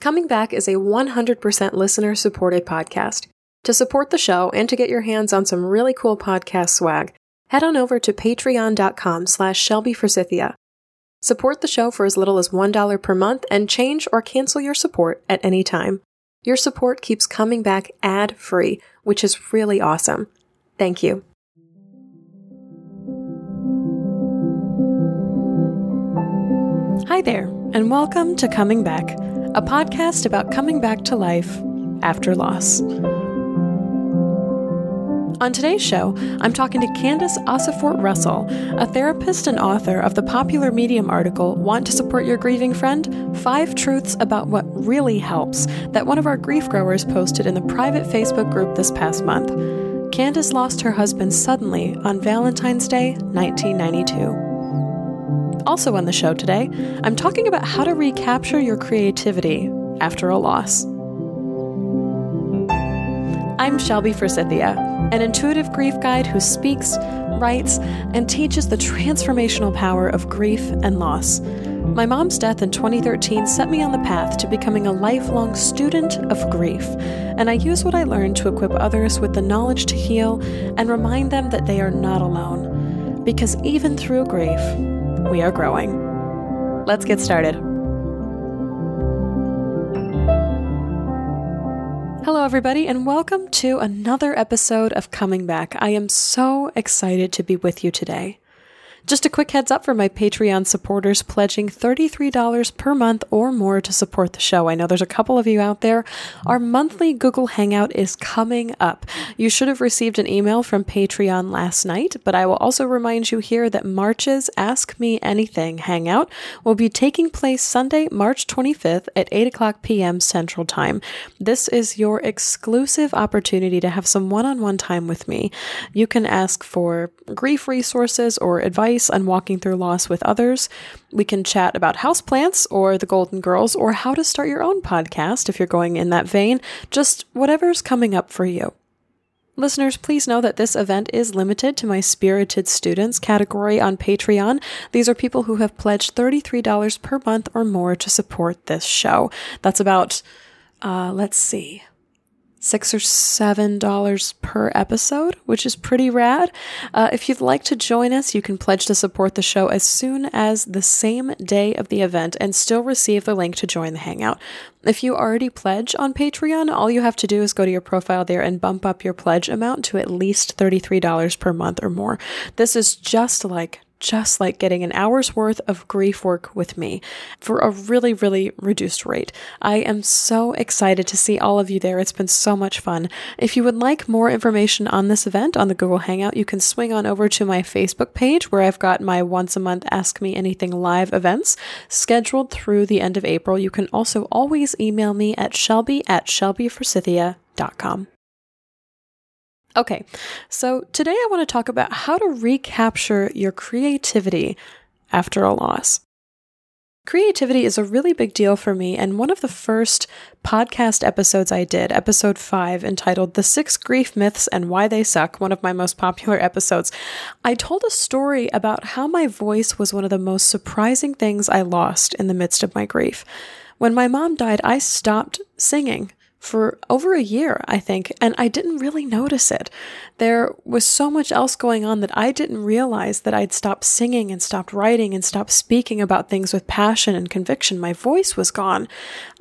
Coming Back is a 100% listener supported podcast. To support the show and to get your hands on some really cool podcast swag, head on over to patreon.com slash Shelby Forsythia. Support the show for as little as $1 per month and change or cancel your support at any time. Your support keeps coming back ad free, which is really awesome. Thank you. Hi there, and welcome to Coming Back, a podcast about coming back to life after loss. On today's show, I'm talking to Candyce Ossefort Russell, a therapist and author of the popular Medium article Want to Support Your Grieving Friend? Five Truths About What Really Helps, that one of our grief growers posted in the private Facebook group this past month. Candyce lost her husband suddenly on Valentine's Day, 1992. Also on the show today, I'm talking about how to recapture your creativity after a loss. I'm Shelby Forsythia, an intuitive grief guide who speaks, writes, and teaches the transformational power of grief and loss. My mom's death in 2013 set me on the path to becoming a lifelong student of grief, and I use what I learned to equip others with the knowledge to heal and remind them that they are not alone. Because even through grief, we are growing. Let's get started. Hello, everybody, and welcome to another episode of Coming Back. I am so excited to be with you today. Just a quick heads up for my Patreon supporters pledging $33 per month or more to support the show. I know there's a couple of you out there. Our monthly Google Hangout is coming up. You should have received an email from Patreon last night, but I will also remind you here that March's Ask Me Anything Hangout will be taking place Sunday, March 25th at 8 o'clock p.m. Central Time. This is your exclusive opportunity to have some one on one time with me. You can ask for grief resources or advice advice on walking through loss with others. We can chat about houseplants or the Golden Girls or how to start your own podcast if you're going in that vein, just whatever's coming up for you. Listeners, please know that this event is limited to my Spirited Students category on Patreon. These are people who have pledged $33 per month or more to support this show. That's about, uh, let's see, six or seven dollars per episode, which is pretty rad. Uh, if you'd like to join us, you can pledge to support the show as soon as the same day of the event and still receive the link to join the Hangout. If you already pledge on Patreon, all you have to do is go to your profile there and bump up your pledge amount to at least $33 per month or more. This is just like just like getting an hour's worth of grief work with me for a really, really reduced rate. I am so excited to see all of you there. It's been so much fun. If you would like more information on this event on the Google Hangout, you can swing on over to my Facebook page where I've got my once a month Ask Me Anything live events scheduled through the end of April. You can also always email me at shelby at shelbyforsythia.com. Okay, so today I want to talk about how to recapture your creativity after a loss. Creativity is a really big deal for me, and one of the first podcast episodes I did, episode five, entitled The Six Grief Myths and Why They Suck, one of my most popular episodes, I told a story about how my voice was one of the most surprising things I lost in the midst of my grief. When my mom died, I stopped singing for over a year, I think, and I didn't really notice it. There was so much else going on that I didn't realize that I'd stopped singing and stopped writing and stopped speaking about things with passion and conviction. My voice was gone.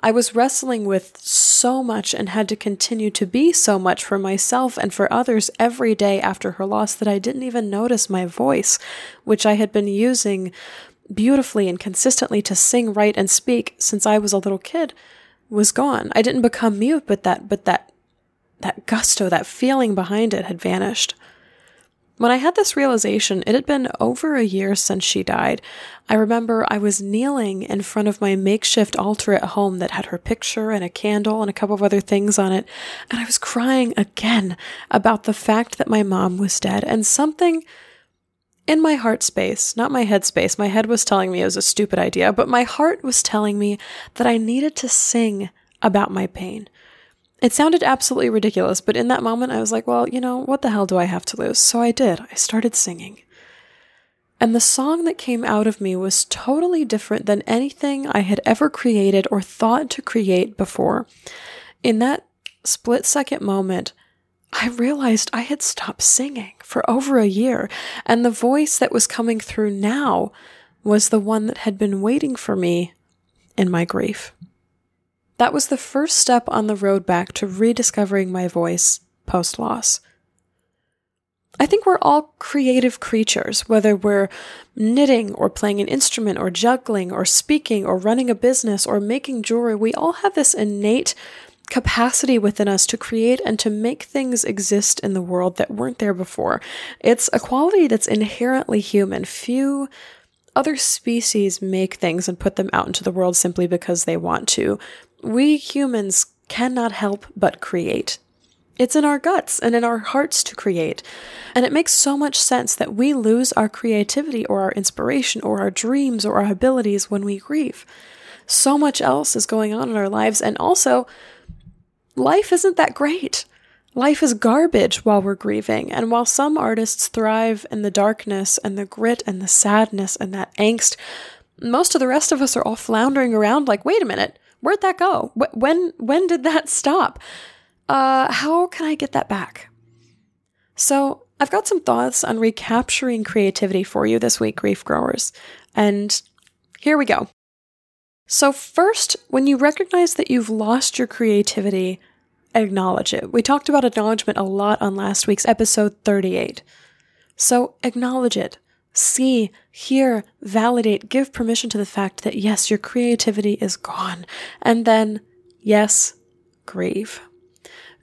I was wrestling with so much and had to continue to be so much for myself and for others every day after her loss that I didn't even notice my voice, which I had been using beautifully and consistently to sing, write, and speak since I was a little kid was gone. I didn't become mute, but that but that that gusto, that feeling behind it had vanished. When I had this realization, it had been over a year since she died. I remember I was kneeling in front of my makeshift altar at home that had her picture and a candle and a couple of other things on it, and I was crying again about the fact that my mom was dead and something in my heart space, not my head space. My head was telling me it was a stupid idea, but my heart was telling me that I needed to sing about my pain. It sounded absolutely ridiculous, but in that moment I was like, well, you know, what the hell do I have to lose? So I did. I started singing. And the song that came out of me was totally different than anything I had ever created or thought to create before. In that split second moment, I realized I had stopped singing for over a year, and the voice that was coming through now was the one that had been waiting for me in my grief. That was the first step on the road back to rediscovering my voice post loss. I think we're all creative creatures, whether we're knitting or playing an instrument or juggling or speaking or running a business or making jewelry. We all have this innate capacity within us to create and to make things exist in the world that weren't there before. It's a quality that's inherently human. Few other species make things and put them out into the world simply because they want to. We humans cannot help but create. It's in our guts and in our hearts to create. And it makes so much sense that we lose our creativity or our inspiration or our dreams or our abilities when we grieve. So much else is going on in our lives, and also, life isn't that great. Life is garbage while we're grieving, and while some artists thrive in the darkness and the grit and the sadness and that angst, most of the rest of us are all floundering around like, wait a minute, where'd that go? When when did that stop? Uh, how can I get that back? So I've got some thoughts on recapturing creativity for you this week, grief growers, and here we go. So first, when you recognize that you've lost your creativity, acknowledge it. We talked about acknowledgement a lot on last week's episode 38. So acknowledge it. See, hear, validate, give permission to the fact that yes, your creativity is gone. And then, yes, grieve.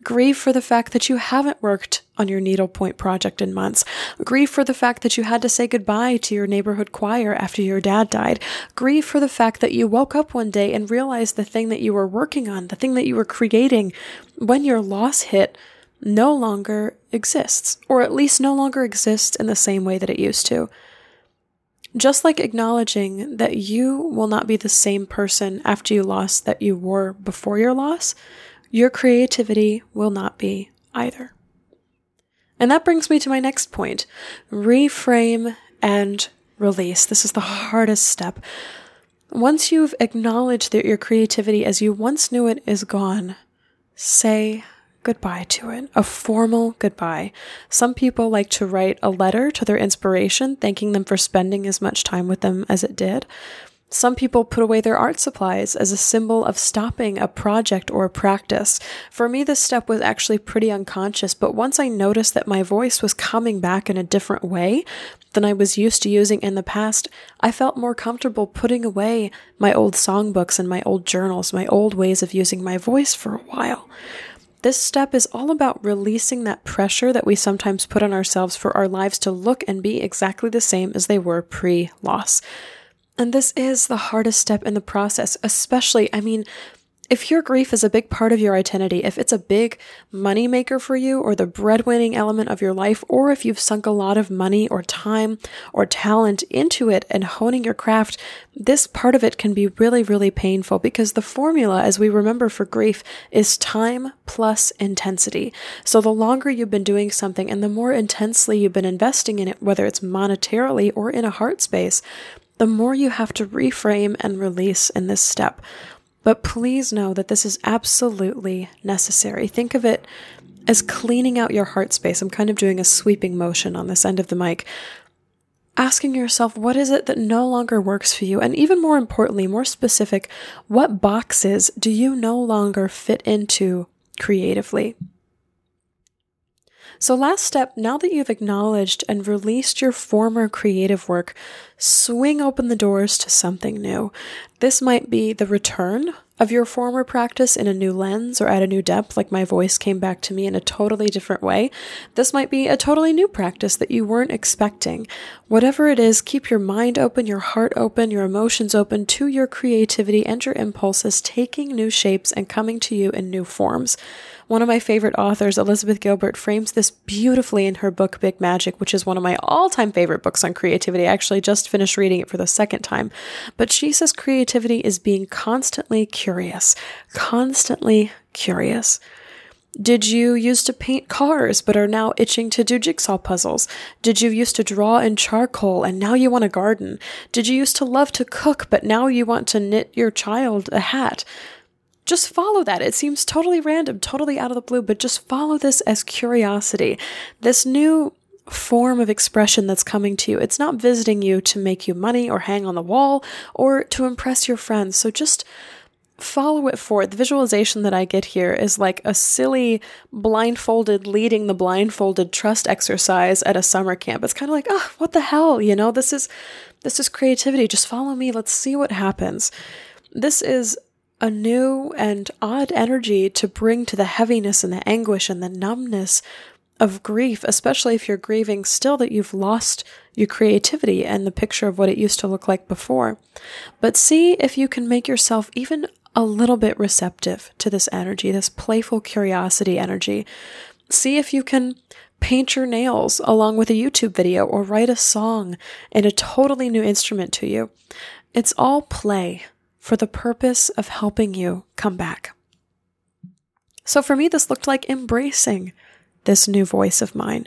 Grieve for the fact that you haven't worked on your needlepoint project in months. Grieve for the fact that you had to say goodbye to your neighborhood choir after your dad died. Grieve for the fact that you woke up one day and realized the thing that you were working on, the thing that you were creating when your loss hit, no longer exists, or at least no longer exists in the same way that it used to. Just like acknowledging that you will not be the same person after you lost that you were before your loss, your creativity will not be either. And that brings me to my next point reframe and release. This is the hardest step. Once you've acknowledged that your creativity as you once knew it is gone, say goodbye to it, a formal goodbye. Some people like to write a letter to their inspiration, thanking them for spending as much time with them as it did. Some people put away their art supplies as a symbol of stopping a project or a practice. For me, this step was actually pretty unconscious, but once I noticed that my voice was coming back in a different way than I was used to using in the past, I felt more comfortable putting away my old songbooks and my old journals, my old ways of using my voice for a while. This step is all about releasing that pressure that we sometimes put on ourselves for our lives to look and be exactly the same as they were pre loss. And this is the hardest step in the process, especially, I mean, if your grief is a big part of your identity, if it's a big money maker for you or the breadwinning element of your life, or if you've sunk a lot of money or time or talent into it and honing your craft, this part of it can be really, really painful because the formula, as we remember for grief, is time plus intensity. So the longer you've been doing something and the more intensely you've been investing in it, whether it's monetarily or in a heart space, the more you have to reframe and release in this step. But please know that this is absolutely necessary. Think of it as cleaning out your heart space. I'm kind of doing a sweeping motion on this end of the mic. Asking yourself, what is it that no longer works for you? And even more importantly, more specific, what boxes do you no longer fit into creatively? So, last step, now that you've acknowledged and released your former creative work, swing open the doors to something new. This might be the return of your former practice in a new lens or at a new depth, like my voice came back to me in a totally different way. This might be a totally new practice that you weren't expecting. Whatever it is, keep your mind open, your heart open, your emotions open to your creativity and your impulses taking new shapes and coming to you in new forms. One of my favorite authors, Elizabeth Gilbert, frames this beautifully in her book Big Magic, which is one of my all time favorite books on creativity. I actually just finished reading it for the second time. But she says creativity is being constantly curious, constantly curious. Did you used to paint cars but are now itching to do jigsaw puzzles? Did you used to draw in charcoal and now you want a garden? Did you used to love to cook but now you want to knit your child a hat? Just follow that. It seems totally random, totally out of the blue, but just follow this as curiosity. This new form of expression that's coming to you. It's not visiting you to make you money or hang on the wall or to impress your friends. So just follow it forward. The visualization that I get here is like a silly blindfolded leading the blindfolded trust exercise at a summer camp. It's kind of like, oh, what the hell? You know, this is this is creativity. Just follow me. Let's see what happens. This is a new and odd energy to bring to the heaviness and the anguish and the numbness of grief, especially if you're grieving still that you've lost your creativity and the picture of what it used to look like before. But see if you can make yourself even a little bit receptive to this energy, this playful curiosity energy. See if you can paint your nails along with a YouTube video or write a song in a totally new instrument to you. It's all play for the purpose of helping you come back. So for me, this looked like embracing this new voice of mine.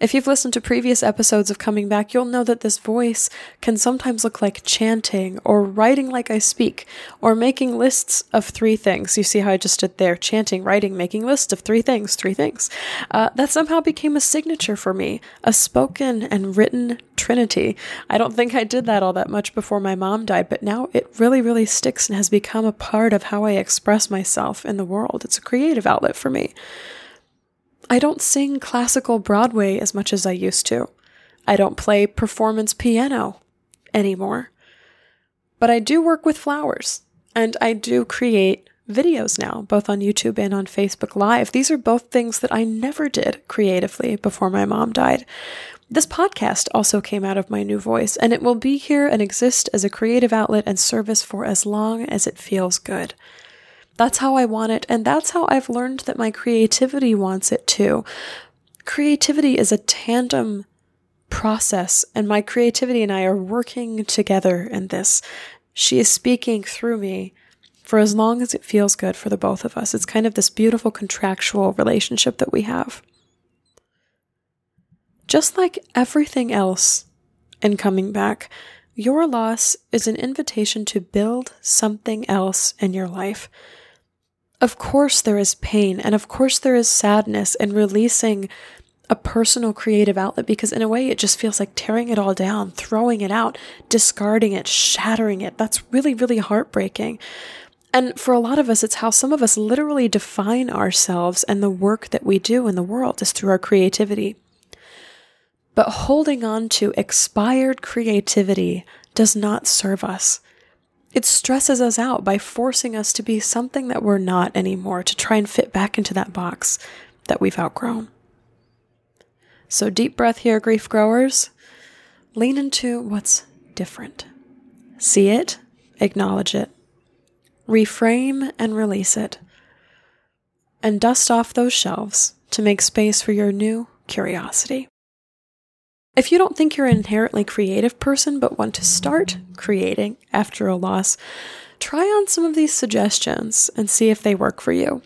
If you've listened to previous episodes of Coming Back, you'll know that this voice can sometimes look like chanting or writing like I speak or making lists of three things. You see how I just did there chanting, writing, making lists of three things, three things. Uh, that somehow became a signature for me, a spoken and written trinity. I don't think I did that all that much before my mom died, but now it really, really sticks and has become a part of how I express myself in the world. It's a creative outlet for me. I don't sing classical Broadway as much as I used to. I don't play performance piano anymore. But I do work with flowers and I do create videos now, both on YouTube and on Facebook Live. These are both things that I never did creatively before my mom died. This podcast also came out of my new voice, and it will be here and exist as a creative outlet and service for as long as it feels good. That's how I want it, and that's how I've learned that my creativity wants it too. Creativity is a tandem process, and my creativity and I are working together in this. She is speaking through me for as long as it feels good for the both of us. It's kind of this beautiful contractual relationship that we have. Just like everything else in coming back, your loss is an invitation to build something else in your life. Of course, there is pain, and of course, there is sadness in releasing a personal creative outlet because, in a way, it just feels like tearing it all down, throwing it out, discarding it, shattering it. That's really, really heartbreaking. And for a lot of us, it's how some of us literally define ourselves and the work that we do in the world is through our creativity. But holding on to expired creativity does not serve us. It stresses us out by forcing us to be something that we're not anymore, to try and fit back into that box that we've outgrown. So, deep breath here, grief growers. Lean into what's different. See it, acknowledge it, reframe and release it, and dust off those shelves to make space for your new curiosity. If you don't think you're an inherently creative person but want to start creating after a loss, try on some of these suggestions and see if they work for you.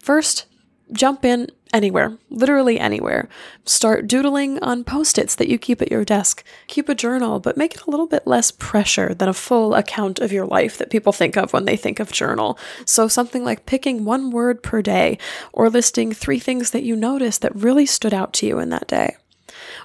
First, jump in anywhere, literally anywhere. Start doodling on post its that you keep at your desk. Keep a journal, but make it a little bit less pressure than a full account of your life that people think of when they think of journal. So, something like picking one word per day or listing three things that you noticed that really stood out to you in that day.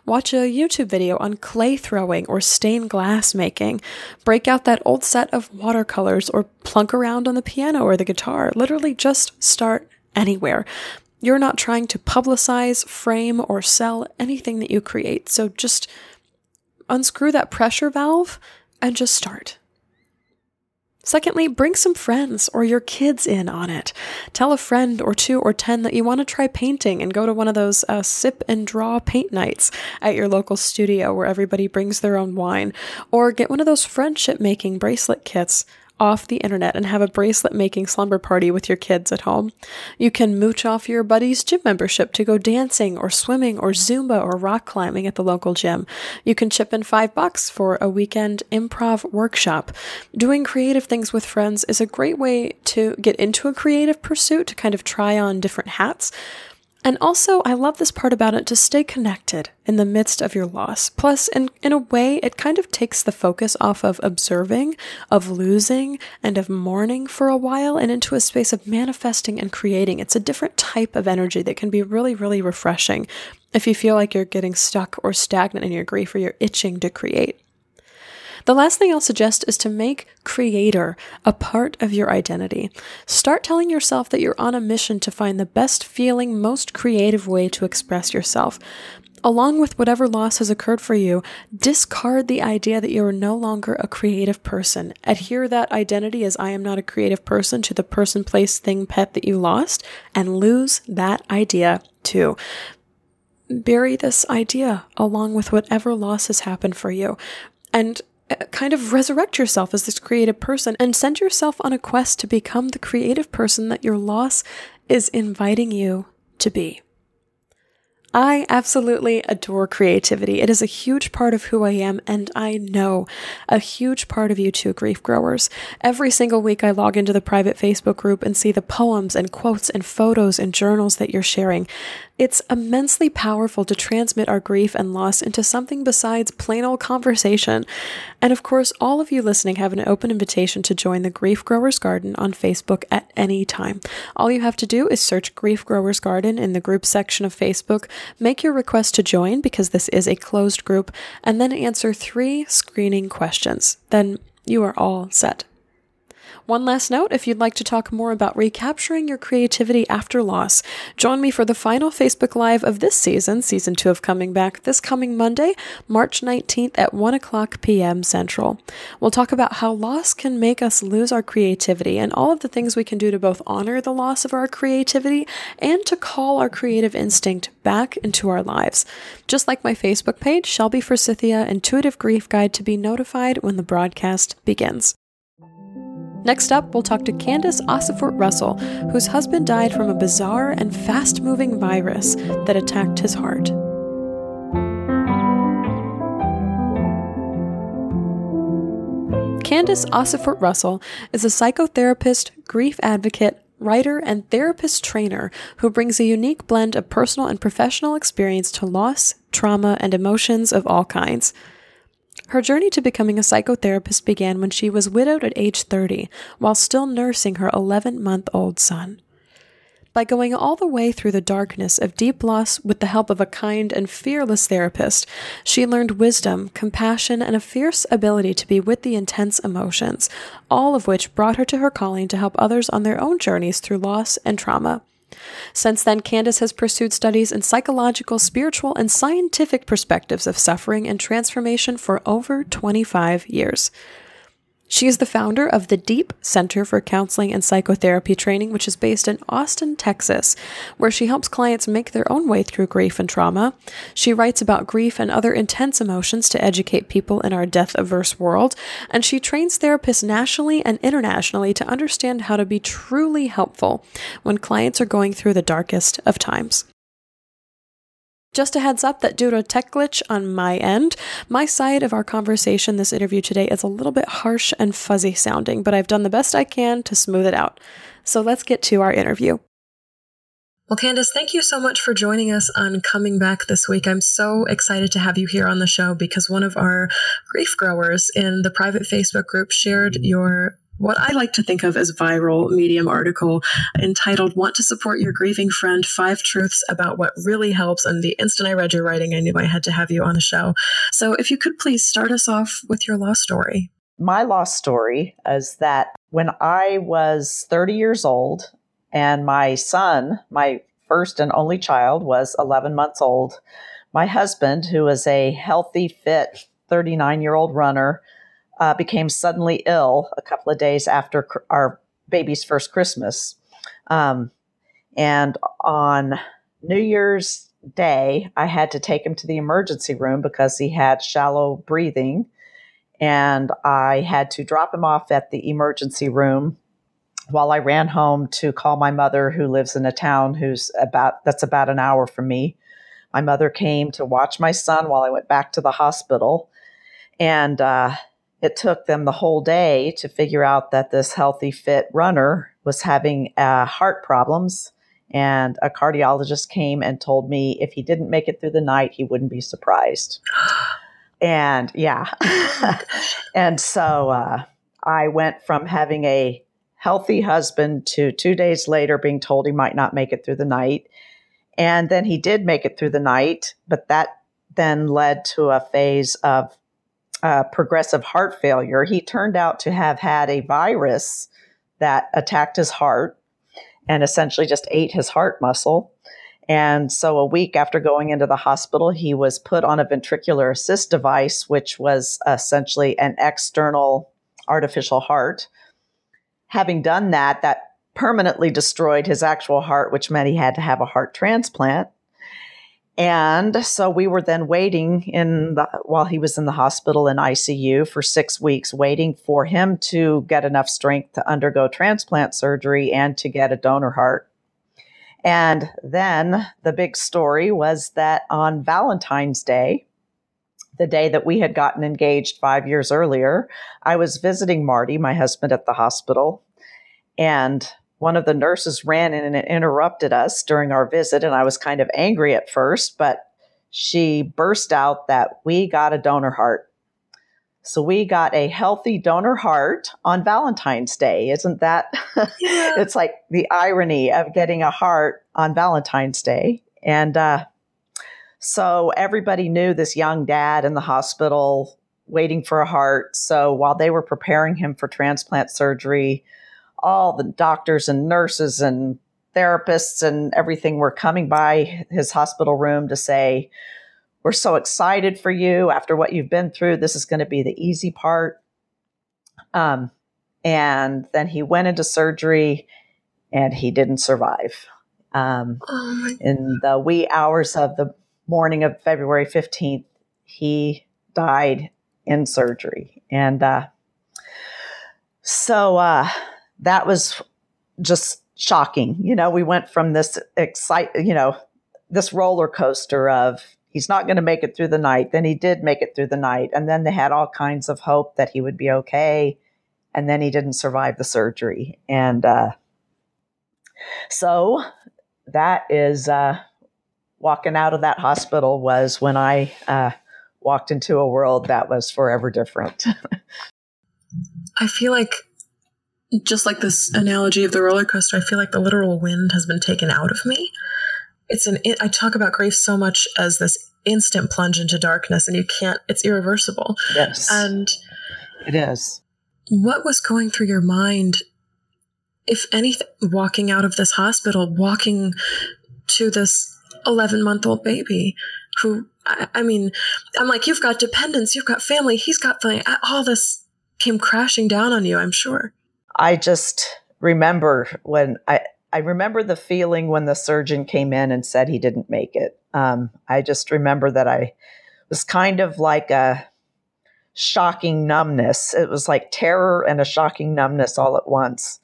Watch a YouTube video on clay throwing or stained glass making. Break out that old set of watercolors or plunk around on the piano or the guitar. Literally just start anywhere. You're not trying to publicize, frame, or sell anything that you create. So just unscrew that pressure valve and just start. Secondly, bring some friends or your kids in on it. Tell a friend or two or ten that you want to try painting and go to one of those uh, sip and draw paint nights at your local studio where everybody brings their own wine. Or get one of those friendship making bracelet kits. Off the internet and have a bracelet making slumber party with your kids at home. You can mooch off your buddy's gym membership to go dancing or swimming or Zumba or rock climbing at the local gym. You can chip in five bucks for a weekend improv workshop. Doing creative things with friends is a great way to get into a creative pursuit, to kind of try on different hats. And also, I love this part about it to stay connected in the midst of your loss. Plus, in, in a way, it kind of takes the focus off of observing, of losing, and of mourning for a while and into a space of manifesting and creating. It's a different type of energy that can be really, really refreshing if you feel like you're getting stuck or stagnant in your grief or you're itching to create. The last thing I'll suggest is to make creator a part of your identity. Start telling yourself that you're on a mission to find the best feeling, most creative way to express yourself. Along with whatever loss has occurred for you, discard the idea that you are no longer a creative person. Adhere that identity as I am not a creative person to the person, place, thing, pet that you lost, and lose that idea too bury this idea along with whatever loss has happened for you. And kind of resurrect yourself as this creative person and send yourself on a quest to become the creative person that your loss is inviting you to be. I absolutely adore creativity. It is a huge part of who I am, and I know a huge part of you too, grief growers. Every single week, I log into the private Facebook group and see the poems and quotes and photos and journals that you're sharing. It's immensely powerful to transmit our grief and loss into something besides plain old conversation. And of course, all of you listening have an open invitation to join the Grief Growers Garden on Facebook at any time. All you have to do is search Grief Growers Garden in the group section of Facebook, make your request to join because this is a closed group, and then answer three screening questions. Then you are all set. One last note if you'd like to talk more about recapturing your creativity after loss, join me for the final Facebook Live of this season, season two of Coming Back, this coming Monday, March 19th at 1 o'clock p.m. Central. We'll talk about how loss can make us lose our creativity and all of the things we can do to both honor the loss of our creativity and to call our creative instinct back into our lives. Just like my Facebook page, Shelby Forsythia Intuitive Grief Guide to be notified when the broadcast begins. Next up, we'll talk to Candyce Ossefort Russell, whose husband died from a bizarre and fast moving virus that attacked his heart. Candyce Ossefort Russell is a psychotherapist, grief advocate, writer, and therapist trainer who brings a unique blend of personal and professional experience to loss, trauma, and emotions of all kinds. Her journey to becoming a psychotherapist began when she was widowed at age 30 while still nursing her 11 month old son. By going all the way through the darkness of deep loss with the help of a kind and fearless therapist, she learned wisdom, compassion, and a fierce ability to be with the intense emotions, all of which brought her to her calling to help others on their own journeys through loss and trauma. Since then, Candyce has pursued studies in psychological, spiritual, and scientific perspectives of suffering and transformation for over 25 years. She is the founder of the Deep Center for Counseling and Psychotherapy Training, which is based in Austin, Texas, where she helps clients make their own way through grief and trauma. She writes about grief and other intense emotions to educate people in our death averse world, and she trains therapists nationally and internationally to understand how to be truly helpful when clients are going through the darkest of times. Just a heads up that due to a tech glitch on my end, my side of our conversation, this interview today, is a little bit harsh and fuzzy sounding, but I've done the best I can to smooth it out. So let's get to our interview. Well, Candyce, thank you so much for joining us on Coming Back this week. I'm so excited to have you here on the show because one of our grief growers in the private Facebook group shared your what I like to think of as viral Medium article entitled Want to Support Your Grieving Friend Five Truths About What Really Helps. And the instant I read your writing, I knew I had to have you on the show. So if you could please start us off with your lost story. My lost story is that when I was 30 years old and my son, my first and only child, was 11 months old, my husband, who is a healthy, fit 39 year old runner, uh, became suddenly ill a couple of days after cr- our baby's first Christmas. Um, and on New Year's Day, I had to take him to the emergency room because he had shallow breathing. and I had to drop him off at the emergency room while I ran home to call my mother, who lives in a town who's about that's about an hour from me. My mother came to watch my son while I went back to the hospital, and uh, it took them the whole day to figure out that this healthy, fit runner was having uh, heart problems. And a cardiologist came and told me if he didn't make it through the night, he wouldn't be surprised. And yeah. and so uh, I went from having a healthy husband to two days later being told he might not make it through the night. And then he did make it through the night, but that then led to a phase of uh, progressive heart failure. He turned out to have had a virus that attacked his heart and essentially just ate his heart muscle. And so, a week after going into the hospital, he was put on a ventricular assist device, which was essentially an external artificial heart. Having done that, that permanently destroyed his actual heart, which meant he had to have a heart transplant. And so we were then waiting in the, while he was in the hospital in ICU for six weeks, waiting for him to get enough strength to undergo transplant surgery and to get a donor heart. And then the big story was that on Valentine's Day, the day that we had gotten engaged five years earlier, I was visiting Marty, my husband, at the hospital. And one of the nurses ran in and interrupted us during our visit. And I was kind of angry at first, but she burst out that we got a donor heart. So we got a healthy donor heart on Valentine's Day. Isn't that? Yeah. it's like the irony of getting a heart on Valentine's Day. And uh, so everybody knew this young dad in the hospital waiting for a heart. So while they were preparing him for transplant surgery, all the doctors and nurses and therapists and everything were coming by his hospital room to say, We're so excited for you after what you've been through. This is going to be the easy part. Um, and then he went into surgery and he didn't survive. Um, oh in the wee hours of the morning of February 15th, he died in surgery. And uh, so, uh, that was just shocking. You know, we went from this excite, you know, this roller coaster of he's not going to make it through the night. Then he did make it through the night, and then they had all kinds of hope that he would be okay, and then he didn't survive the surgery, and uh, so that is uh, walking out of that hospital was when I uh, walked into a world that was forever different. I feel like just like this analogy of the roller coaster, I feel like the literal wind has been taken out of me. It's an I talk about grief so much as this instant plunge into darkness, and you can't. It's irreversible. Yes, and it is. What was going through your mind, if anything, walking out of this hospital, walking to this 11 month old baby who, I, I mean, I'm like, you've got dependents, you've got family, he's got family. All this came crashing down on you, I'm sure. I just remember when I, I remember the feeling when the surgeon came in and said he didn't make it. Um, I just remember that I was kind of like a shocking numbness. It was like terror and a shocking numbness all at once.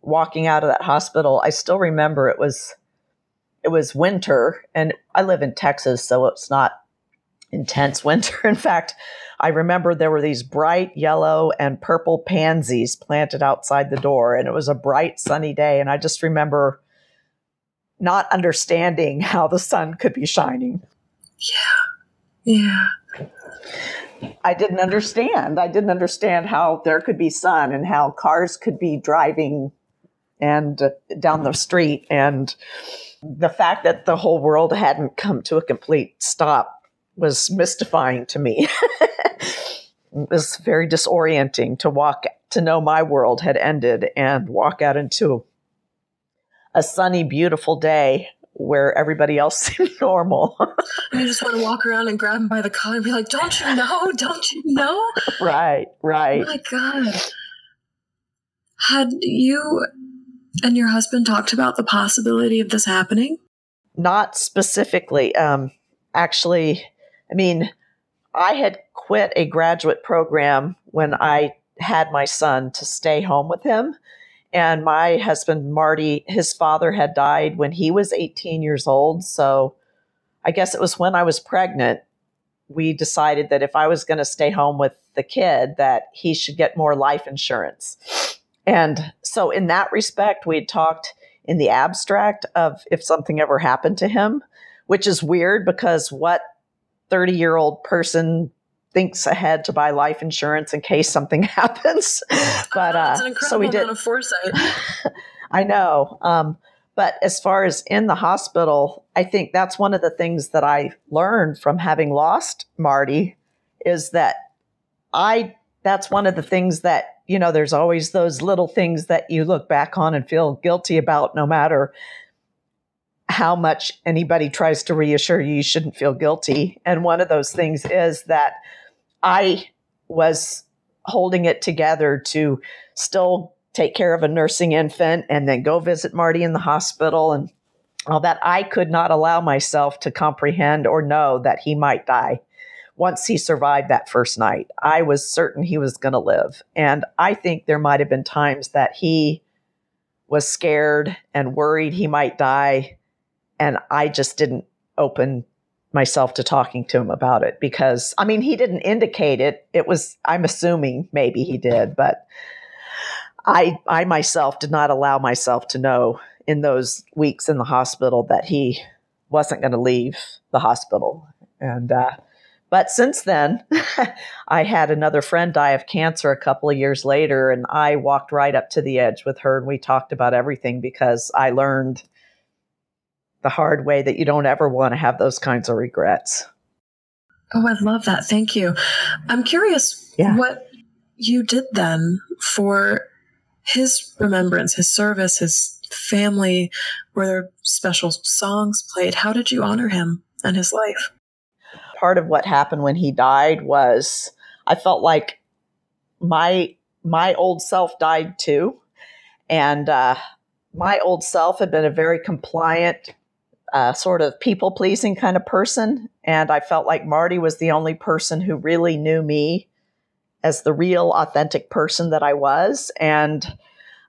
Walking out of that hospital, I still remember it was it was winter and I live in Texas, so it's not intense winter. In fact, I remember there were these bright yellow and purple pansies planted outside the door, and it was a bright sunny day. And I just remember not understanding how the sun could be shining. Yeah. Yeah. I didn't understand. I didn't understand how there could be sun and how cars could be driving and uh, down the street and the fact that the whole world hadn't come to a complete stop was mystifying to me. it was very disorienting to walk to know my world had ended and walk out into a sunny, beautiful day where everybody else seemed normal. you just want to walk around and grab him by the collar and be like, "Don't you know? Don't you know?" Right, right. Oh my god. Had you and your husband talked about the possibility of this happening? Not specifically. Um, actually, I mean, I had quit a graduate program when I had my son to stay home with him. And my husband, Marty, his father had died when he was 18 years old. So I guess it was when I was pregnant, we decided that if I was going to stay home with the kid, that he should get more life insurance. And so, in that respect, we had talked in the abstract of if something ever happened to him, which is weird because what 30 year old person thinks ahead to buy life insurance in case something happens. but uh, so we did. foresight. I know. Um, but as far as in the hospital, I think that's one of the things that I learned from having lost Marty is that I, that's one of the things that, you know, there's always those little things that you look back on and feel guilty about no matter how much anybody tries to reassure you you shouldn't feel guilty. And one of those things is that I was holding it together to still take care of a nursing infant and then go visit Marty in the hospital and all that. I could not allow myself to comprehend or know that he might die once he survived that first night. I was certain he was going to live. And I think there might have been times that he was scared and worried he might die. And I just didn't open myself to talking to him about it because I mean he didn't indicate it. It was I'm assuming maybe he did, but I I myself did not allow myself to know in those weeks in the hospital that he wasn't going to leave the hospital. And uh, but since then, I had another friend die of cancer a couple of years later, and I walked right up to the edge with her, and we talked about everything because I learned the hard way that you don't ever want to have those kinds of regrets. Oh, I love that. Thank you. I'm curious yeah. what you did then for his remembrance, his service, his family. Were there special songs played? How did you honor him and his life? Part of what happened when he died was I felt like my my old self died too, and uh, my old self had been a very compliant, uh, sort of people pleasing kind of person. And I felt like Marty was the only person who really knew me as the real, authentic person that I was. And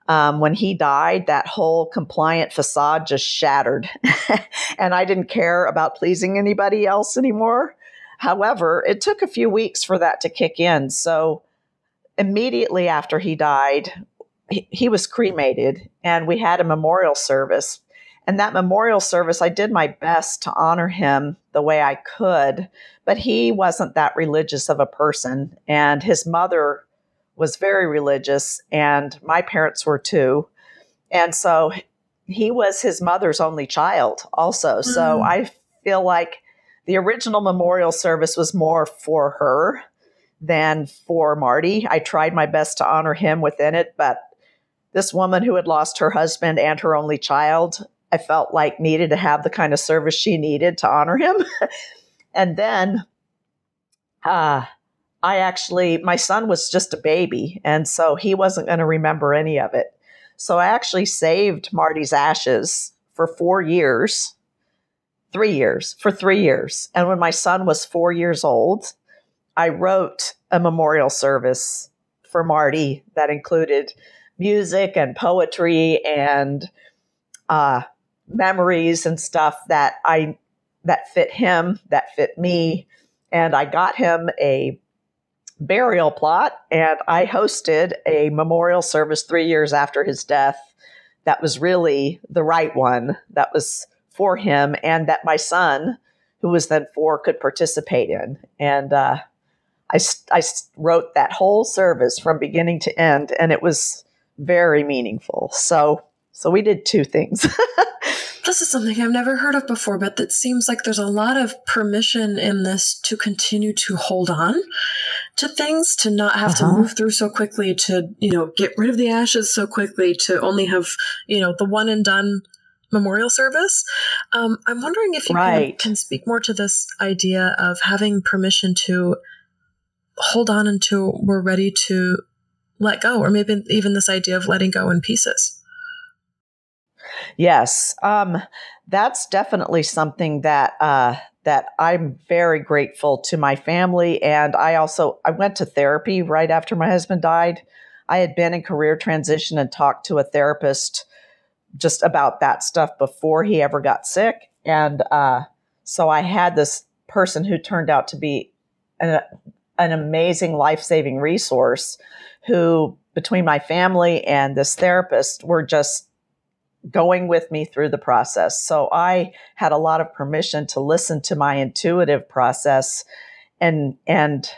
um, when he died, that whole compliant facade just shattered. and I didn't care about pleasing anybody else anymore. However, it took a few weeks for that to kick in. So immediately after he died, he, he was cremated and we had a memorial service and that memorial service, I did my best to honor him the way I could, but he wasn't that religious of a person. And his mother was very religious, and my parents were too. And so he was his mother's only child, also. Mm. So I feel like the original memorial service was more for her than for Marty. I tried my best to honor him within it, but this woman who had lost her husband and her only child I felt like needed to have the kind of service she needed to honor him. and then uh, I actually, my son was just a baby, and so he wasn't going to remember any of it. So I actually saved Marty's ashes for four years, three years, for three years. And when my son was four years old, I wrote a memorial service for Marty that included music and poetry and uh, memories and stuff that I that fit him, that fit me, and I got him a burial plot and I hosted a memorial service 3 years after his death that was really the right one that was for him and that my son who was then 4 could participate in. And uh, I, I wrote that whole service from beginning to end and it was very meaningful. So so we did two things this is something I've never heard of before, but it seems like there's a lot of permission in this to continue to hold on to things, to not have uh-huh. to move through so quickly, to, you know, get rid of the ashes so quickly, to only have, you know, the one and done memorial service. Um, I'm wondering if you right. can, can speak more to this idea of having permission to hold on until we're ready to let go, or maybe even this idea of letting go in pieces. Yes, um, that's definitely something that uh, that I'm very grateful to my family, and I also I went to therapy right after my husband died. I had been in career transition and talked to a therapist just about that stuff before he ever got sick, and uh, so I had this person who turned out to be an, an amazing life saving resource. Who between my family and this therapist were just going with me through the process. So I had a lot of permission to listen to my intuitive process and and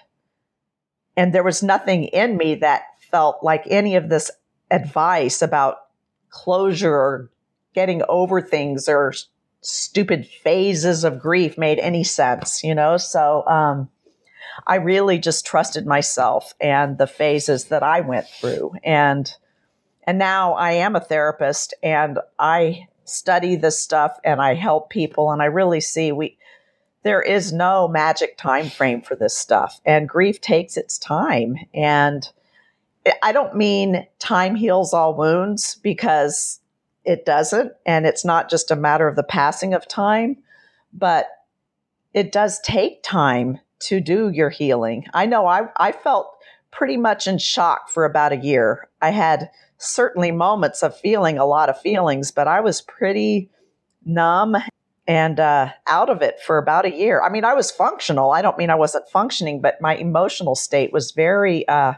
and there was nothing in me that felt like any of this advice about closure or getting over things or stupid phases of grief made any sense, you know? So um I really just trusted myself and the phases that I went through and and now I am a therapist and I study this stuff and I help people and I really see we there is no magic time frame for this stuff and grief takes its time and I don't mean time heals all wounds because it doesn't and it's not just a matter of the passing of time but it does take time to do your healing. I know I I felt pretty much in shock for about a year. I had certainly moments of feeling a lot of feelings, but I was pretty numb and uh, out of it for about a year. I mean, I was functional. I don't mean I wasn't functioning, but my emotional state was very, uh,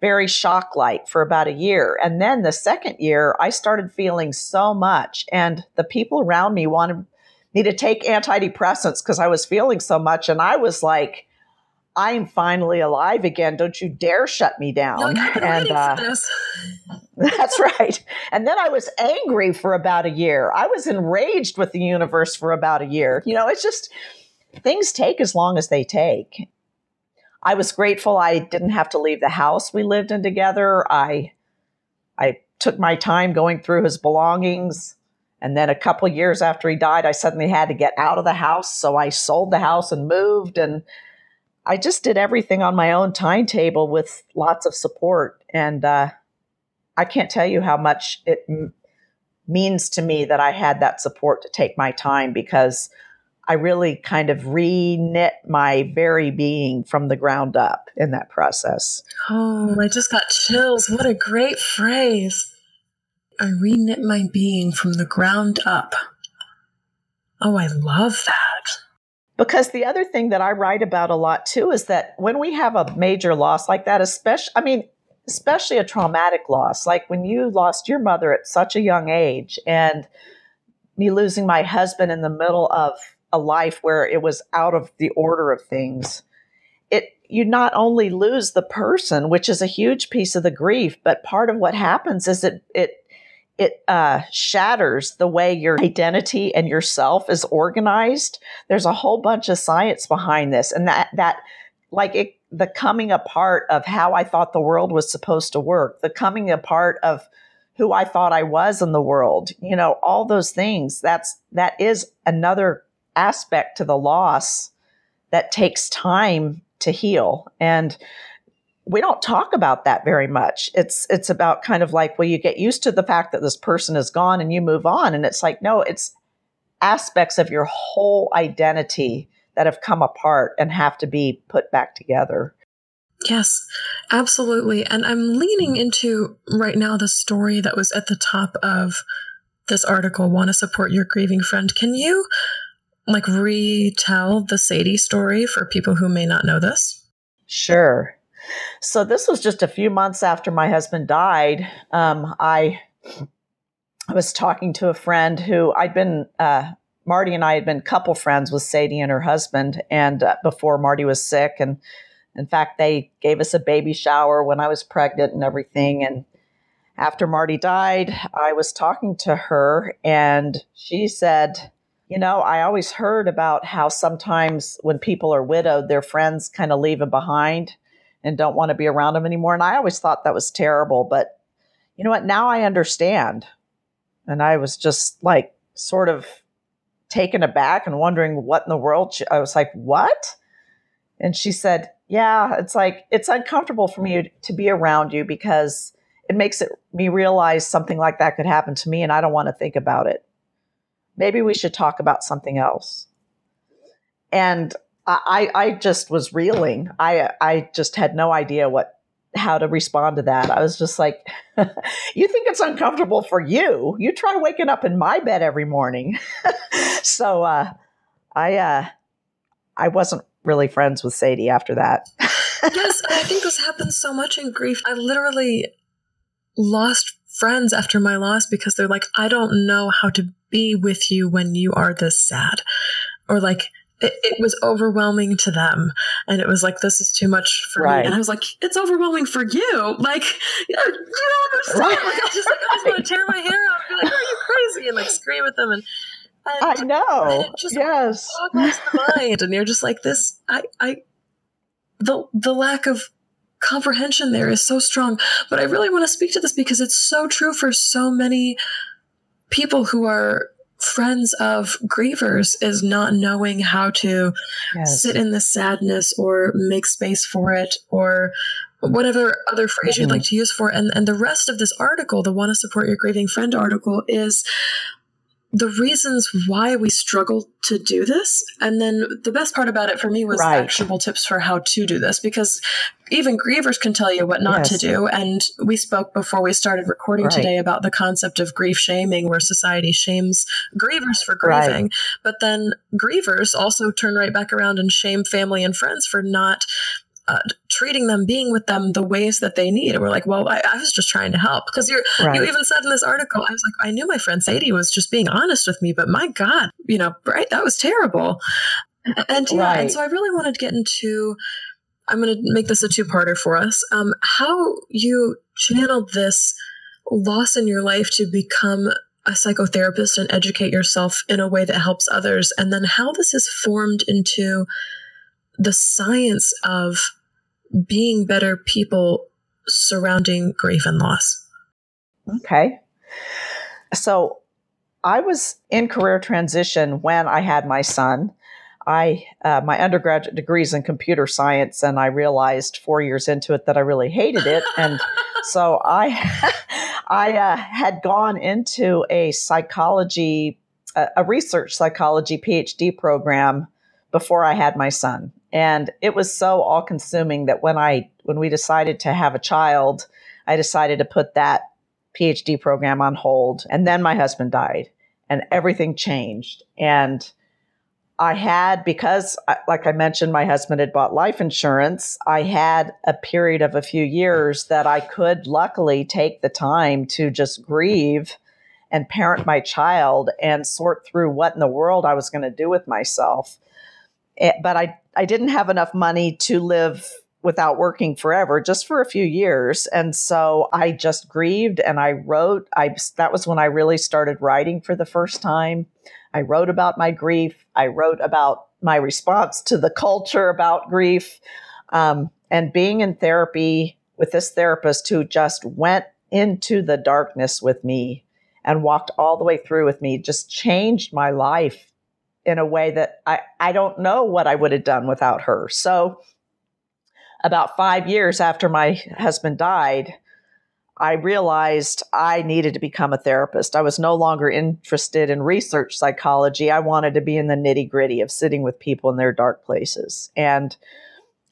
very shock like for about a year. And then the second year, I started feeling so much, and the people around me wanted me to take antidepressants because I was feeling so much. And I was like, I am finally alive again. Don't you dare shut me down. And uh, that's right. And then I was angry for about a year. I was enraged with the universe for about a year. You know, it's just things take as long as they take. I was grateful I didn't have to leave the house we lived in together. I I took my time going through his belongings. And then a couple years after he died, I suddenly had to get out of the house. So I sold the house and moved and I just did everything on my own timetable with lots of support. And uh, I can't tell you how much it m- means to me that I had that support to take my time because I really kind of re knit my very being from the ground up in that process. Oh, I just got chills. What a great phrase. I re knit my being from the ground up. Oh, I love that. Because the other thing that I write about a lot too is that when we have a major loss like that, especially, I mean, especially a traumatic loss, like when you lost your mother at such a young age and me losing my husband in the middle of a life where it was out of the order of things, it, you not only lose the person, which is a huge piece of the grief, but part of what happens is it, it, it uh, shatters the way your identity and yourself is organized. There's a whole bunch of science behind this, and that that like it, the coming apart of how I thought the world was supposed to work, the coming apart of who I thought I was in the world. You know, all those things. That's that is another aspect to the loss that takes time to heal and we don't talk about that very much. It's it's about kind of like, well, you get used to the fact that this person is gone and you move on. And it's like, no, it's aspects of your whole identity that have come apart and have to be put back together. Yes, absolutely. And I'm leaning into right now the story that was at the top of this article, Want to Support Your Grieving Friend. Can you like retell the Sadie story for people who may not know this? Sure. So this was just a few months after my husband died. Um, I was talking to a friend who I'd been uh, Marty and I had been couple friends with Sadie and her husband, and uh, before Marty was sick, and in fact they gave us a baby shower when I was pregnant and everything. And after Marty died, I was talking to her, and she said. You know, I always heard about how sometimes when people are widowed, their friends kind of leave them behind and don't want to be around them anymore. And I always thought that was terrible. But you know what? Now I understand. And I was just like sort of taken aback and wondering what in the world. She, I was like, what? And she said, yeah, it's like, it's uncomfortable for me to be around you because it makes it me realize something like that could happen to me and I don't want to think about it. Maybe we should talk about something else. And I, I just was reeling. I, I just had no idea what how to respond to that. I was just like, you think it's uncomfortable for you. You try waking up in my bed every morning. so uh, I uh, I wasn't really friends with Sadie after that. yes, I think this happens so much in grief. I literally lost friends after my loss because they're like, I don't know how to be with you when you are this sad. Or like, it, it, was overwhelming to them. And it was like this is too much for right. me. And i was like it's overwhelming for you. Like you, don't understand. Right. like, I, just, like, I just want to tear my hair out and be like are you crazy? And like scream at them. And, and i know. and just yes. boggles the mind. And you're just like this i i the the lack of comprehension there is so strong. But i really want to speak to this because it's so true for so many people who are friends of grievers is not knowing how to yes. sit in the sadness or make space for it or whatever other phrase mm-hmm. you'd like to use for it. And, and the rest of this article, the Want to Support Your Grieving Friend article, is the reasons why we struggle to do this. And then the best part about it for me was right. actionable tips for how to do this because even grievers can tell you what not yes. to do. And we spoke before we started recording right. today about the concept of grief shaming, where society shames grievers for grieving. Right. But then grievers also turn right back around and shame family and friends for not uh, treating them, being with them the ways that they need. And we're like, well, I, I was just trying to help because you're, right. you even said in this article, I was like, I knew my friend Sadie was just being honest with me, but my God, you know, right? That was terrible. And yeah, right. and so I really wanted to get into, I'm going to make this a two parter for us. Um, how you channeled this loss in your life to become a psychotherapist and educate yourself in a way that helps others, and then how this has formed into the science of being better people surrounding grief and loss. Okay. So I was in career transition when I had my son. I uh, my undergraduate degrees in computer science, and I realized four years into it that I really hated it, and so I I uh, had gone into a psychology, a research psychology PhD program before I had my son, and it was so all consuming that when I when we decided to have a child, I decided to put that PhD program on hold. And then my husband died and everything changed. And I had, because, like I mentioned, my husband had bought life insurance, I had a period of a few years that I could luckily take the time to just grieve and parent my child and sort through what in the world I was going to do with myself. Eh, but I, I didn't have enough money to live without working forever, just for a few years. And so I just grieved and I wrote. I that was when I really started writing for the first time. I wrote about my grief. I wrote about my response to the culture about grief, um, and being in therapy with this therapist who just went into the darkness with me and walked all the way through with me just changed my life in a way that I, I don't know what I would have done without her. So, about five years after my husband died, I realized I needed to become a therapist. I was no longer interested in research psychology. I wanted to be in the nitty gritty of sitting with people in their dark places. And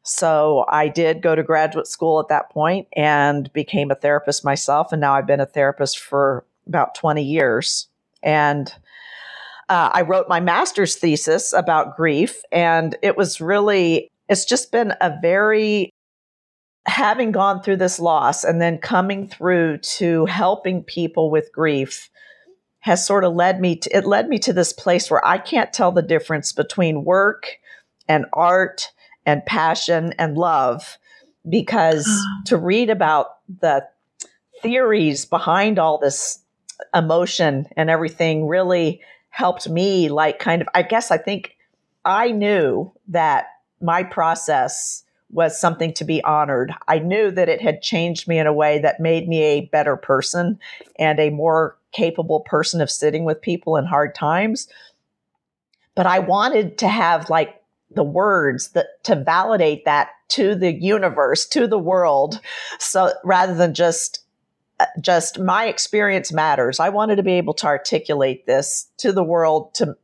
so I did go to graduate school at that point and became a therapist myself. And now I've been a therapist for about 20 years. And uh, I wrote my master's thesis about grief, and it was really, it's just been a very, having gone through this loss and then coming through to helping people with grief has sort of led me to, it led me to this place where I can't tell the difference between work and art and passion and love because to read about the theories behind all this emotion and everything really helped me like kind of I guess I think I knew that my process was something to be honored. I knew that it had changed me in a way that made me a better person and a more capable person of sitting with people in hard times. But I wanted to have like the words that to validate that to the universe, to the world. So rather than just just my experience matters. I wanted to be able to articulate this to the world to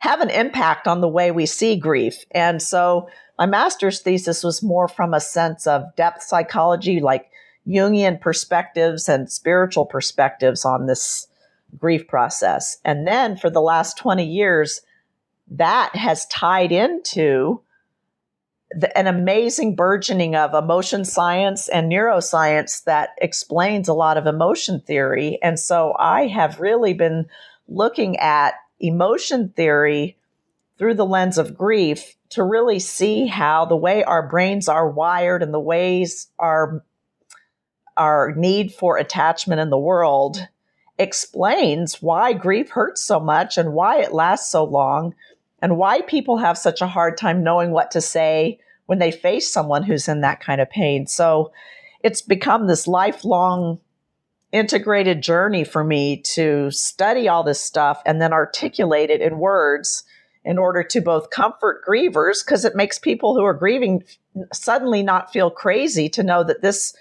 have an impact on the way we see grief. And so my master's thesis was more from a sense of depth psychology, like Jungian perspectives and spiritual perspectives on this grief process. And then for the last 20 years, that has tied into the, an amazing burgeoning of emotion science and neuroscience that explains a lot of emotion theory. And so I have really been looking at emotion theory through the lens of grief to really see how the way our brains are wired and the ways our our need for attachment in the world explains why grief hurts so much and why it lasts so long and why people have such a hard time knowing what to say when they face someone who's in that kind of pain. So it's become this lifelong integrated journey for me to study all this stuff and then articulate it in words in order to both comfort grievers because it makes people who are grieving suddenly not feel crazy to know that this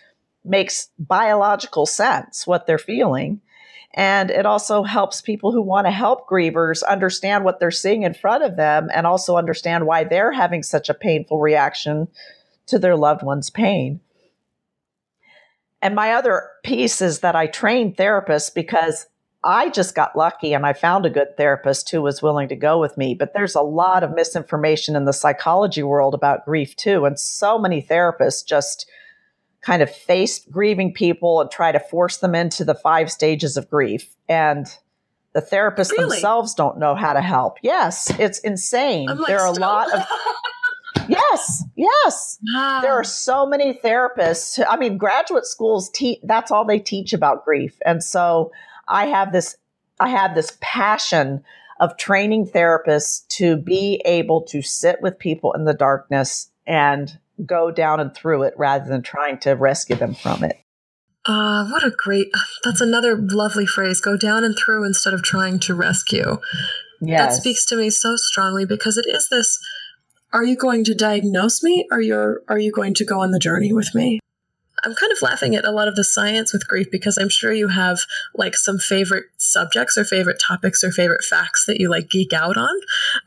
makes biological sense what they're feeling and it also helps people who want to help grievers understand what they're seeing in front of them and also understand why they're having such a painful reaction to their loved one's pain. And my other piece is that I train therapists because I just got lucky and I found a good therapist who was willing to go with me. But there's a lot of misinformation in the psychology world about grief too. And so many therapists just kind of face grieving people and try to force them into the five stages of grief. And the therapists really? themselves don't know how to help. Yes, it's insane. Like, there are a lot of Yes, yes. Wow. There are so many therapists. I mean, graduate schools teach that's all they teach about grief. And so I have this I have this passion of training therapists to be able to sit with people in the darkness and go down and through it rather than trying to rescue them from it. Uh, what a great, that's another lovely phrase go down and through instead of trying to rescue. Yes. That speaks to me so strongly because it is this are you going to diagnose me or you're, are you going to go on the journey with me? I'm kind of laughing at a lot of the science with grief because I'm sure you have like some favorite subjects or favorite topics or favorite facts that you like geek out on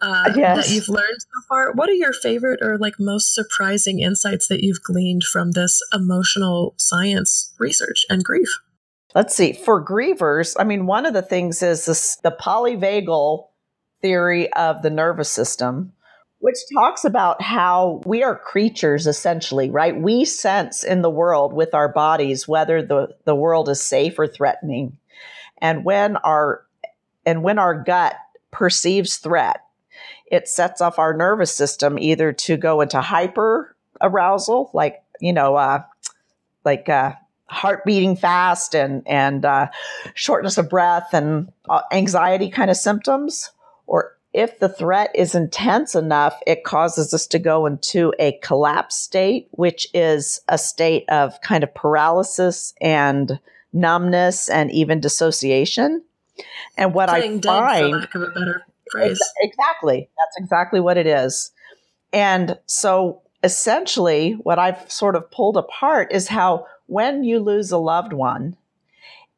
uh, yes. that you've learned so far. What are your favorite or like most surprising insights that you've gleaned from this emotional science research and grief? Let's see. For grievers, I mean, one of the things is this, the polyvagal theory of the nervous system which talks about how we are creatures essentially, right? We sense in the world with our bodies whether the, the world is safe or threatening. And when our and when our gut perceives threat, it sets off our nervous system either to go into hyper arousal, like, you know, uh, like uh, heart beating fast and, and uh, shortness of breath and uh, anxiety kind of symptoms, or if the threat is intense enough, it causes us to go into a collapse state, which is a state of kind of paralysis and numbness and even dissociation. And what Playing I find, dead, for lack of a better phrase, exactly, that's exactly what it is. And so, essentially, what I've sort of pulled apart is how when you lose a loved one,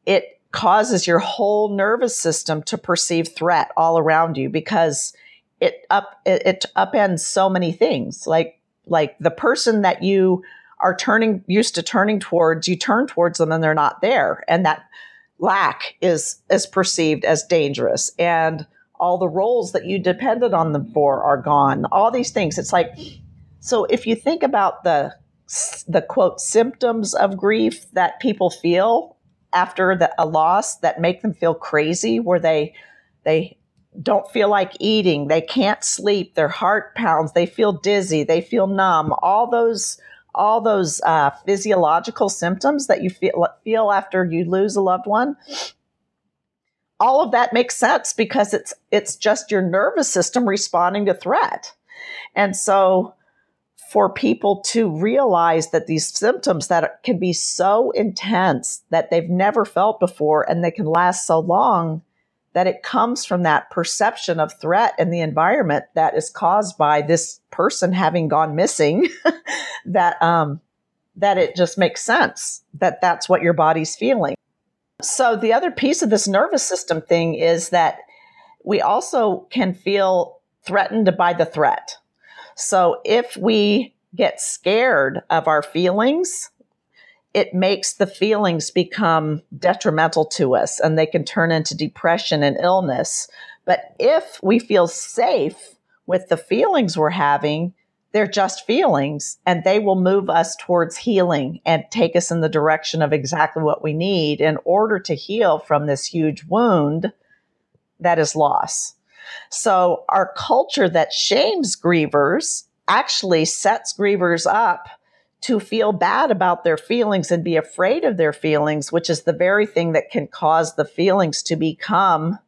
it causes your whole nervous system to perceive threat all around you because it up it, it upends so many things. Like like the person that you are turning used to turning towards you turn towards them and they're not there. And that lack is is perceived as dangerous. And all the roles that you depended on them for are gone. All these things. It's like so if you think about the the quote symptoms of grief that people feel after the, a loss that make them feel crazy, where they they don't feel like eating, they can't sleep, their heart pounds, they feel dizzy, they feel numb. All those all those uh, physiological symptoms that you feel feel after you lose a loved one. All of that makes sense because it's it's just your nervous system responding to threat. And so for people to realize that these symptoms that can be so intense that they've never felt before and they can last so long that it comes from that perception of threat in the environment that is caused by this person having gone missing that um that it just makes sense that that's what your body's feeling. So, the other piece of this nervous system thing is that we also can feel threatened by the threat. So, if we get scared of our feelings, it makes the feelings become detrimental to us and they can turn into depression and illness. But if we feel safe with the feelings we're having, they're just feelings and they will move us towards healing and take us in the direction of exactly what we need in order to heal from this huge wound that is loss. So our culture that shames grievers actually sets grievers up to feel bad about their feelings and be afraid of their feelings, which is the very thing that can cause the feelings to become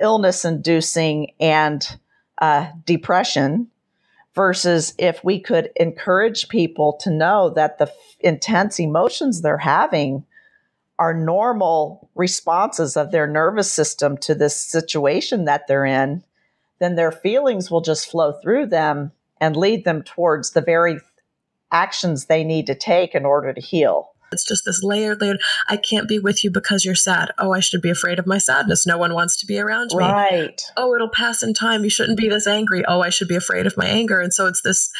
illness inducing and uh, depression versus if we could encourage people to know that the f- intense emotions they're having are normal responses of their nervous system to this situation that they're in, then their feelings will just flow through them and lead them towards the very actions they need to take in order to heal. It's just this layered, layered. I can't be with you because you're sad. Oh, I should be afraid of my sadness. No one wants to be around me. Right. Oh, it'll pass in time. You shouldn't be this angry. Oh, I should be afraid of my anger. And so it's this.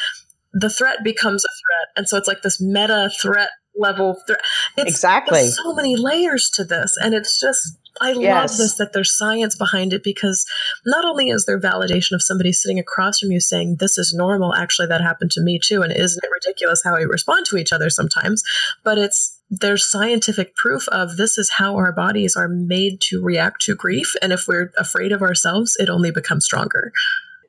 The threat becomes a threat, and so it's like this meta threat level threat. exactly. so many layers to this, and it's just I yes. love this that there's science behind it because not only is there validation of somebody sitting across from you saying this is normal, actually that happened to me too, and isn't it ridiculous how we respond to each other sometimes, but it's there's scientific proof of this is how our bodies are made to react to grief, and if we're afraid of ourselves, it only becomes stronger.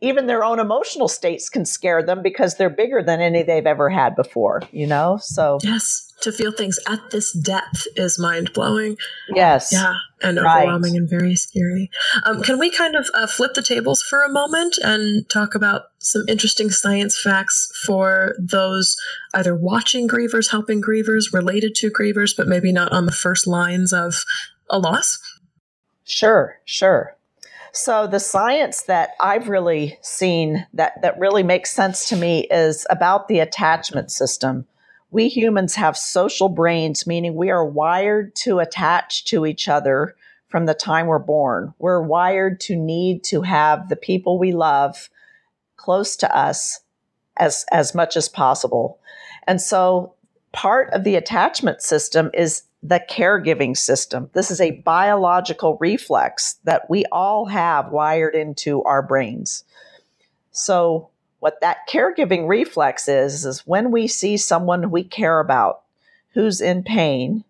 Even their own emotional states can scare them because they're bigger than any they've ever had before, you know? So, yes to feel things at this depth is mind blowing. Yes. Yeah. And overwhelming and very scary. Um, can we kind of uh, flip the tables for a moment and talk about some interesting science facts for those either watching grievers, helping grievers, related to grievers, but maybe not on the first lines of a loss? Sure, sure. So the science that I've really seen that that really makes sense to me is about the attachment system we humans have social brains, meaning we are wired to attach to each other from the time we're born. We're wired to need to have the people we love close to us as, as much as possible. And so part of the attachment system is the caregiving system. This is a biological reflex that we all have wired into our brains. So what that caregiving reflex is, is when we see someone we care about who's in pain,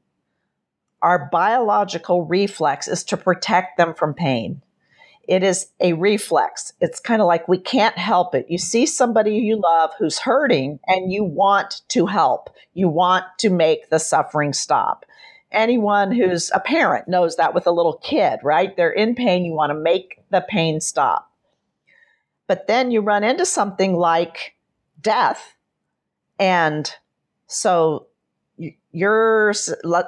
our biological reflex is to protect them from pain. It is a reflex. It's kind of like we can't help it. You see somebody you love who's hurting and you want to help. You want to make the suffering stop. Anyone who's a parent knows that with a little kid, right? They're in pain. You want to make the pain stop. But then you run into something like death. And so you're,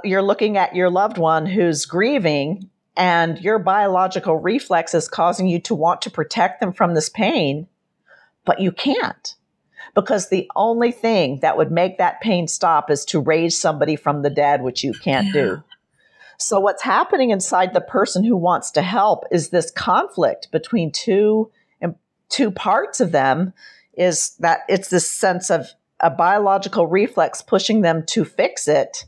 you're looking at your loved one who's grieving and your biological reflex is causing you to want to protect them from this pain, but you can't because the only thing that would make that pain stop is to raise somebody from the dead, which you can't yeah. do. So what's happening inside the person who wants to help is this conflict between two and two parts of them is that it's this sense of a biological reflex pushing them to fix it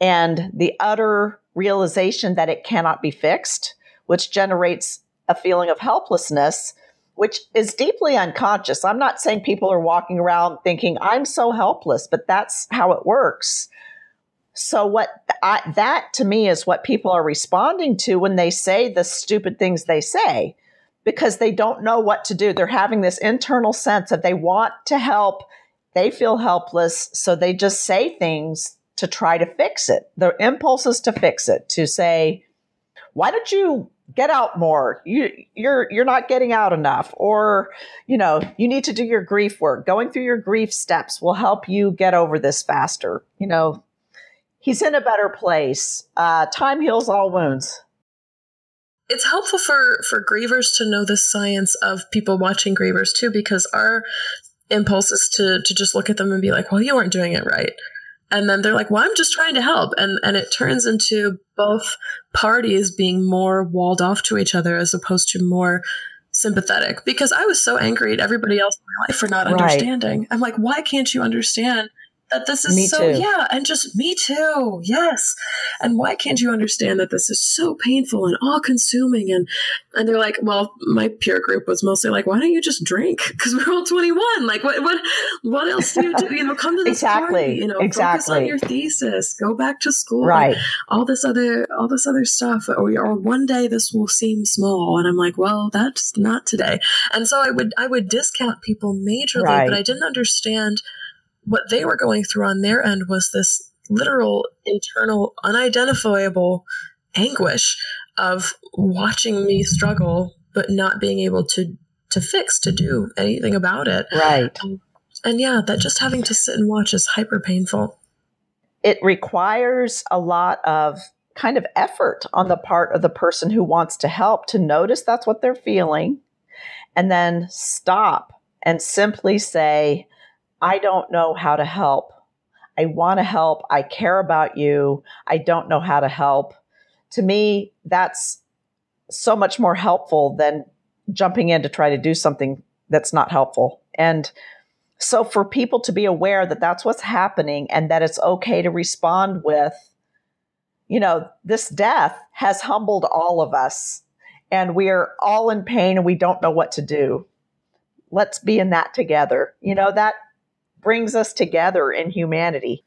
and the utter realization that it cannot be fixed, which generates a feeling of helplessness, which is deeply unconscious. I'm not saying people are walking around thinking, I'm so helpless, but that's how it works. So, what I, that to me is what people are responding to when they say the stupid things they say because they don't know what to do. They're having this internal sense that they want to help. They feel helpless. So they just say things to try to fix it. Their impulse is to fix it, to say, why don't you get out more? You, you're, you're not getting out enough. Or, you know, you need to do your grief work. Going through your grief steps will help you get over this faster. You know, he's in a better place. Uh, time heals all wounds it's helpful for for grievers to know the science of people watching grievers too because our impulse is to to just look at them and be like well you aren't doing it right and then they're like well i'm just trying to help. And and it turns into both parties being more walled off to each other as opposed to more sympathetic. Because i was so angry at everybody else in my life for not Right. understanding. I'm like why can't you understand that this is Me so too. yeah and just me too yes and why can't you understand that this is so painful and all consuming and and they're like well my peer group was mostly like why don't you just drink because we're all 21 like what what what else do you do you know come to this Exactly. party you know focus on Exactly. your thesis go back to school Right. all this other all this other stuff or, or one day this will seem small and i'm like well that's not today and so i would i would discount people majorly Right. but i didn't understand what they were going through on their end was this literal internal unidentifiable anguish of watching me struggle but not being able to to fix to do anything about it Right. Um, and yeah that just having to sit and watch is hyper painful it requires a lot of kind of effort on the part of the person who wants to help to notice that's what they're feeling and then stop and simply say, I don't know how to help. I want to help. I care about you. I don't know how to help. To me, that's so much more helpful than jumping in to try to do something that's not helpful. And so for people to be aware that that's what's happening and that it's okay to respond with, you know, this death has humbled all of us and we are all in pain and we don't know what to do. Let's be in that together. You know, that brings us together in humanity.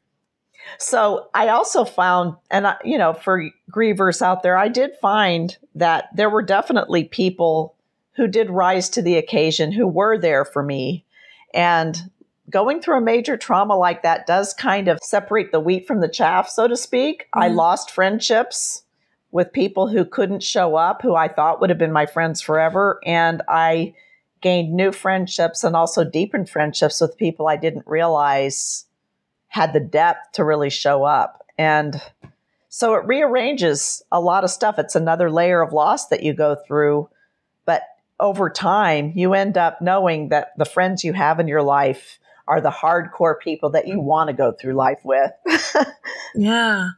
So I also found, and I, you know, for grievers out there, I did find that there were definitely people who did rise to the occasion, who were there for me. And going through a major trauma like that does kind of separate the wheat from the chaff, so to speak. I Mhm. lost friendships with people who couldn't show up, who I thought would have been my friends forever. And I gained new friendships and also deepened friendships with people I didn't realize had the depth to really show up. And so it rearranges a lot of stuff. It's another layer of loss that you go through. But over time, you end up knowing that the friends you have in your life are the hardcore people that you want to go through life with. Yeah.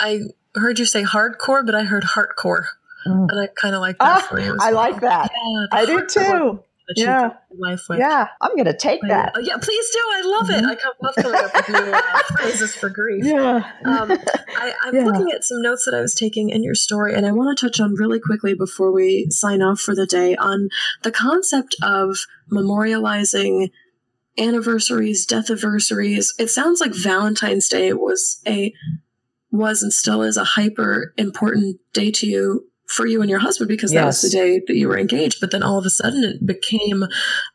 I heard you say hardcore, but I heard heartcore. Mm. And I kind of like that Ah, for you. as I well. like that. Yeah, I do too. Yeah. life with. Yeah, I'm going to take that. oh, yeah, please do. I love it. Mhm. I come, love coming up with new uh, phrases for grief. Yeah. Um, I, I'm Yeah. looking at some notes that I was taking in your story, and I want to touch on really quickly before we sign off for the day on the concept of memorializing anniversaries, death anniversaries. It sounds like Valentine's Day was a was and still is a hyper important day to you for you and your husband because that was the day that you were engaged. But then all of a sudden it became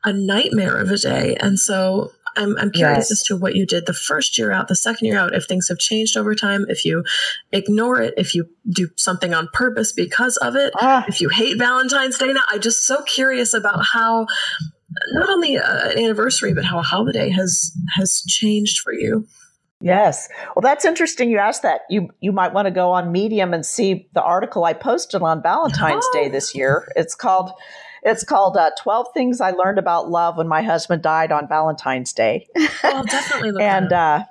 a nightmare of a day, and so. I'm, I'm curious Yes. as to what you did the first year out, the second year out, if things have changed over time, if you ignore it, if you do something on purpose because of it, Ah, if you hate Valentine's Day now. I'm just so curious about how not only uh, an anniversary, but how a holiday has has changed for you. Yes. Well, that's interesting. You asked that. You you might want to go on Medium and see the article I posted on Valentine's Oh. Day this year. It's called it's called uh, 12 Things I Learned About Love When My Husband Died on Valentine's Day. Well, definitely look and uh,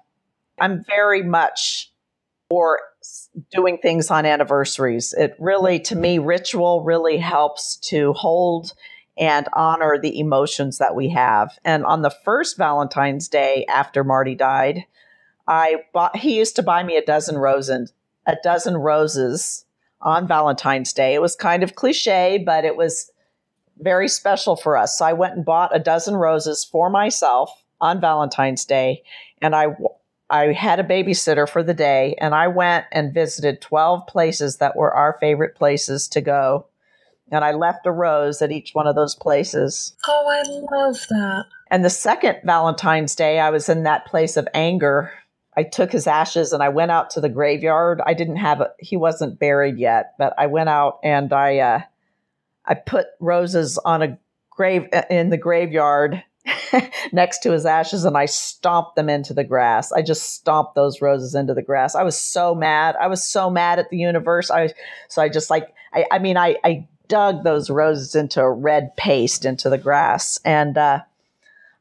I'm very much for doing things on anniversaries. It really, to me, ritual really helps to hold and honor the emotions that we have. And on the first Valentine's Day after Marty died, I bought. He used to buy me a dozen roses, a dozen roses on Valentine's Day. It was kind of cliche, but it was very special for us. So I went and bought a dozen roses for myself on Valentine's Day, and I I had a babysitter for the day, and I went and visited twelve places that were our favorite places to go, and I left a rose at each one of those places. Oh, I love that. And the second Valentine's Day, I was in that place of anger. I took his ashes and I went out to the graveyard. I didn't have a, he wasn't buried yet, but I went out and I, uh, I put roses on a grave uh, in the graveyard next to his ashes and I stomped them into the grass. I just stomped those roses into the grass. I was so mad. I was so mad at the universe. I, so I just like, I, I mean, I, I dug those roses into a red paste into the grass and, uh,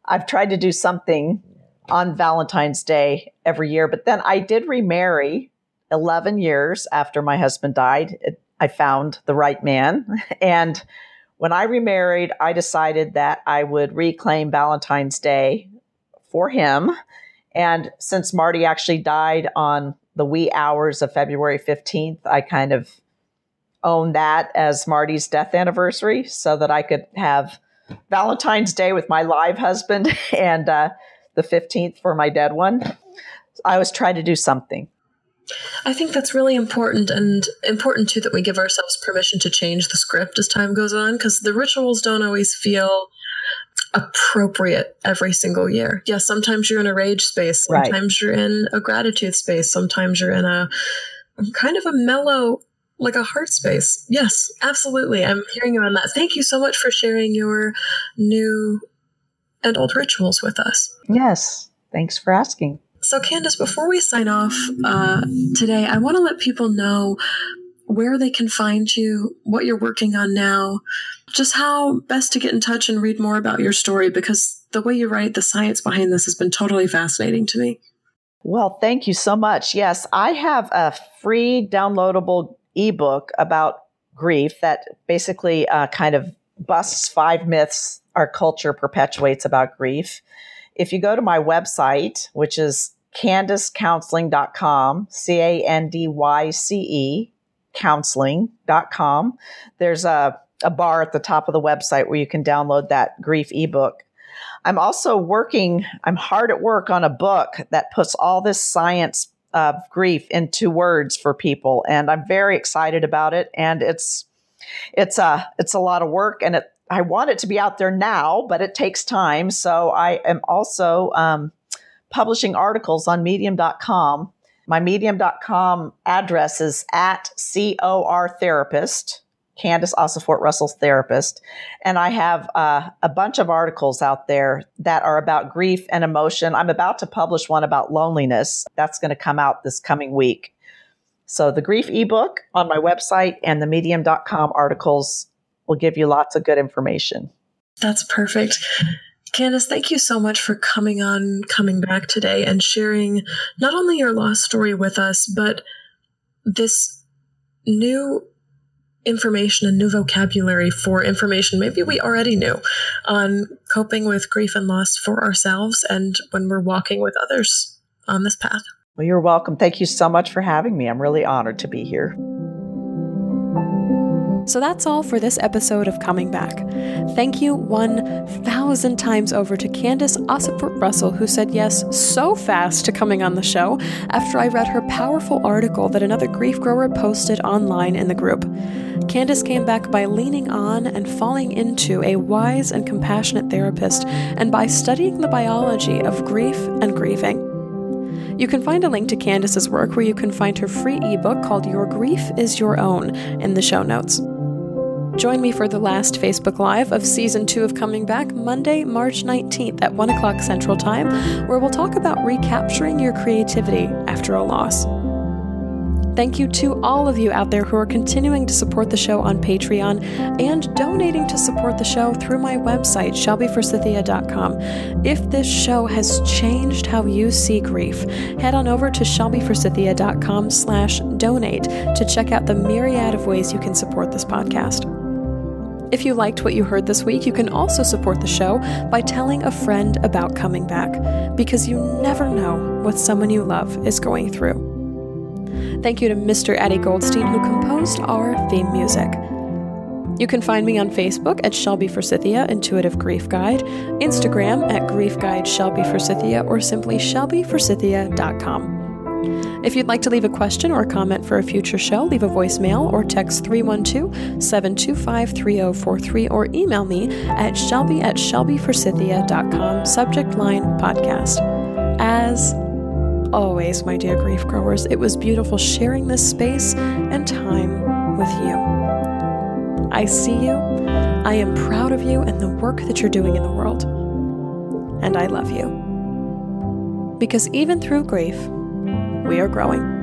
I've tried to do something on Valentine's Day every year. But then I did remarry 11 years after my husband died. It, I found the right man. And when I remarried, I decided that I would reclaim Valentine's Day for him. And since Marty actually died on the wee hours of February 15th, I kind of own that as Marty's death anniversary so that I could have Valentine's Day with my live husband and uh, the 15th for my dead one. I was trying to do something. I think that's really important and important too that we give ourselves permission to change the script as time goes on because the rituals don't always feel appropriate every single year. Yes, sometimes you're in a rage space, sometimes right. you're in a gratitude space, sometimes you're in a kind of a mellow like a heart space. Yes, absolutely. I'm hearing you on that. Thank you so much for sharing your new and old rituals with us. Yes, thanks for asking. So, Candyce, before we sign off uh, today, I want to let people know where they can find you, what you're working on now, just how best to get in touch and read more about your story, because the way you write, the science behind this has been totally fascinating to me. Well, thank you so much. Yes, I have a free downloadable ebook about grief that basically uh, kind of busts five myths our culture perpetuates about grief if you go to my website, which is candycecounseling.com, C A N D Y C E, counseling.com, there's a, a bar at the top of the website where you can download that grief ebook. I'm also working, I'm hard at work on a book that puts all this science of grief into words for people. And I'm very excited about it. And it's, it's a, it's a lot of work and it I want it to be out there now, but it takes time. So I am also um, publishing articles on medium.com. My medium.com address is at COR therapist, Candyce Ossefort Russell's therapist. And I have uh, a bunch of articles out there that are about grief and emotion. I'm about to publish one about loneliness. That's going to come out this coming week. So the grief ebook on my website and the medium.com articles will give you lots of good information. That's perfect. Candyce, thank you so much for coming on, coming back today, and sharing not only your lost story with us, but this new information and new vocabulary for information maybe we already knew on coping with grief and loss for ourselves and when we're walking with others on this path. Well, you're welcome. Thank you so much for having me. I'm really honored to be here. So that's all for this episode of Coming Back. Thank you 1,000 times over to Candyce Ossefort Russell, who said yes so fast to coming on the show after I read her powerful article that another grief grower posted online in the group. Candyce came back by leaning on and falling into a wise and compassionate therapist, and by studying the biology of grief and grieving. You can find a link to Candyce's work where you can find her free ebook called Your Grief is Your Own in the show notes. Join me for the last Facebook Live of Season 2 of Coming Back Monday, March 19th at 1 o'clock Central Time, where we'll talk about recapturing your creativity after a loss. Thank you to all of you out there who are continuing to support the show on Patreon and donating to support the show through my website, shelbyforsythia.com. If this show has changed how you see grief, head on over to shelbyforsythia.com slash donate to check out the myriad of ways you can support this podcast. If you liked what you heard this week, you can also support the show by telling a friend about coming back, because you never know what someone you love is going through. Thank you to Mr. Eddie Goldstein, who composed our theme music. You can find me on Facebook at Shelby Forsythia Intuitive Grief Guide, Instagram at Grief Guide Shelby Forsythia, or simply shelbyforsythia.com. If you'd like to leave a question or comment for a future show, leave a voicemail or text 312 725 3043 or email me at shelby at shelbyforsythia.com, subject line podcast. As always, my dear grief growers, it was beautiful sharing this space and time with you. I see you, I am proud of you and the work that you're doing in the world. And I love you. Because even through grief, we are growing.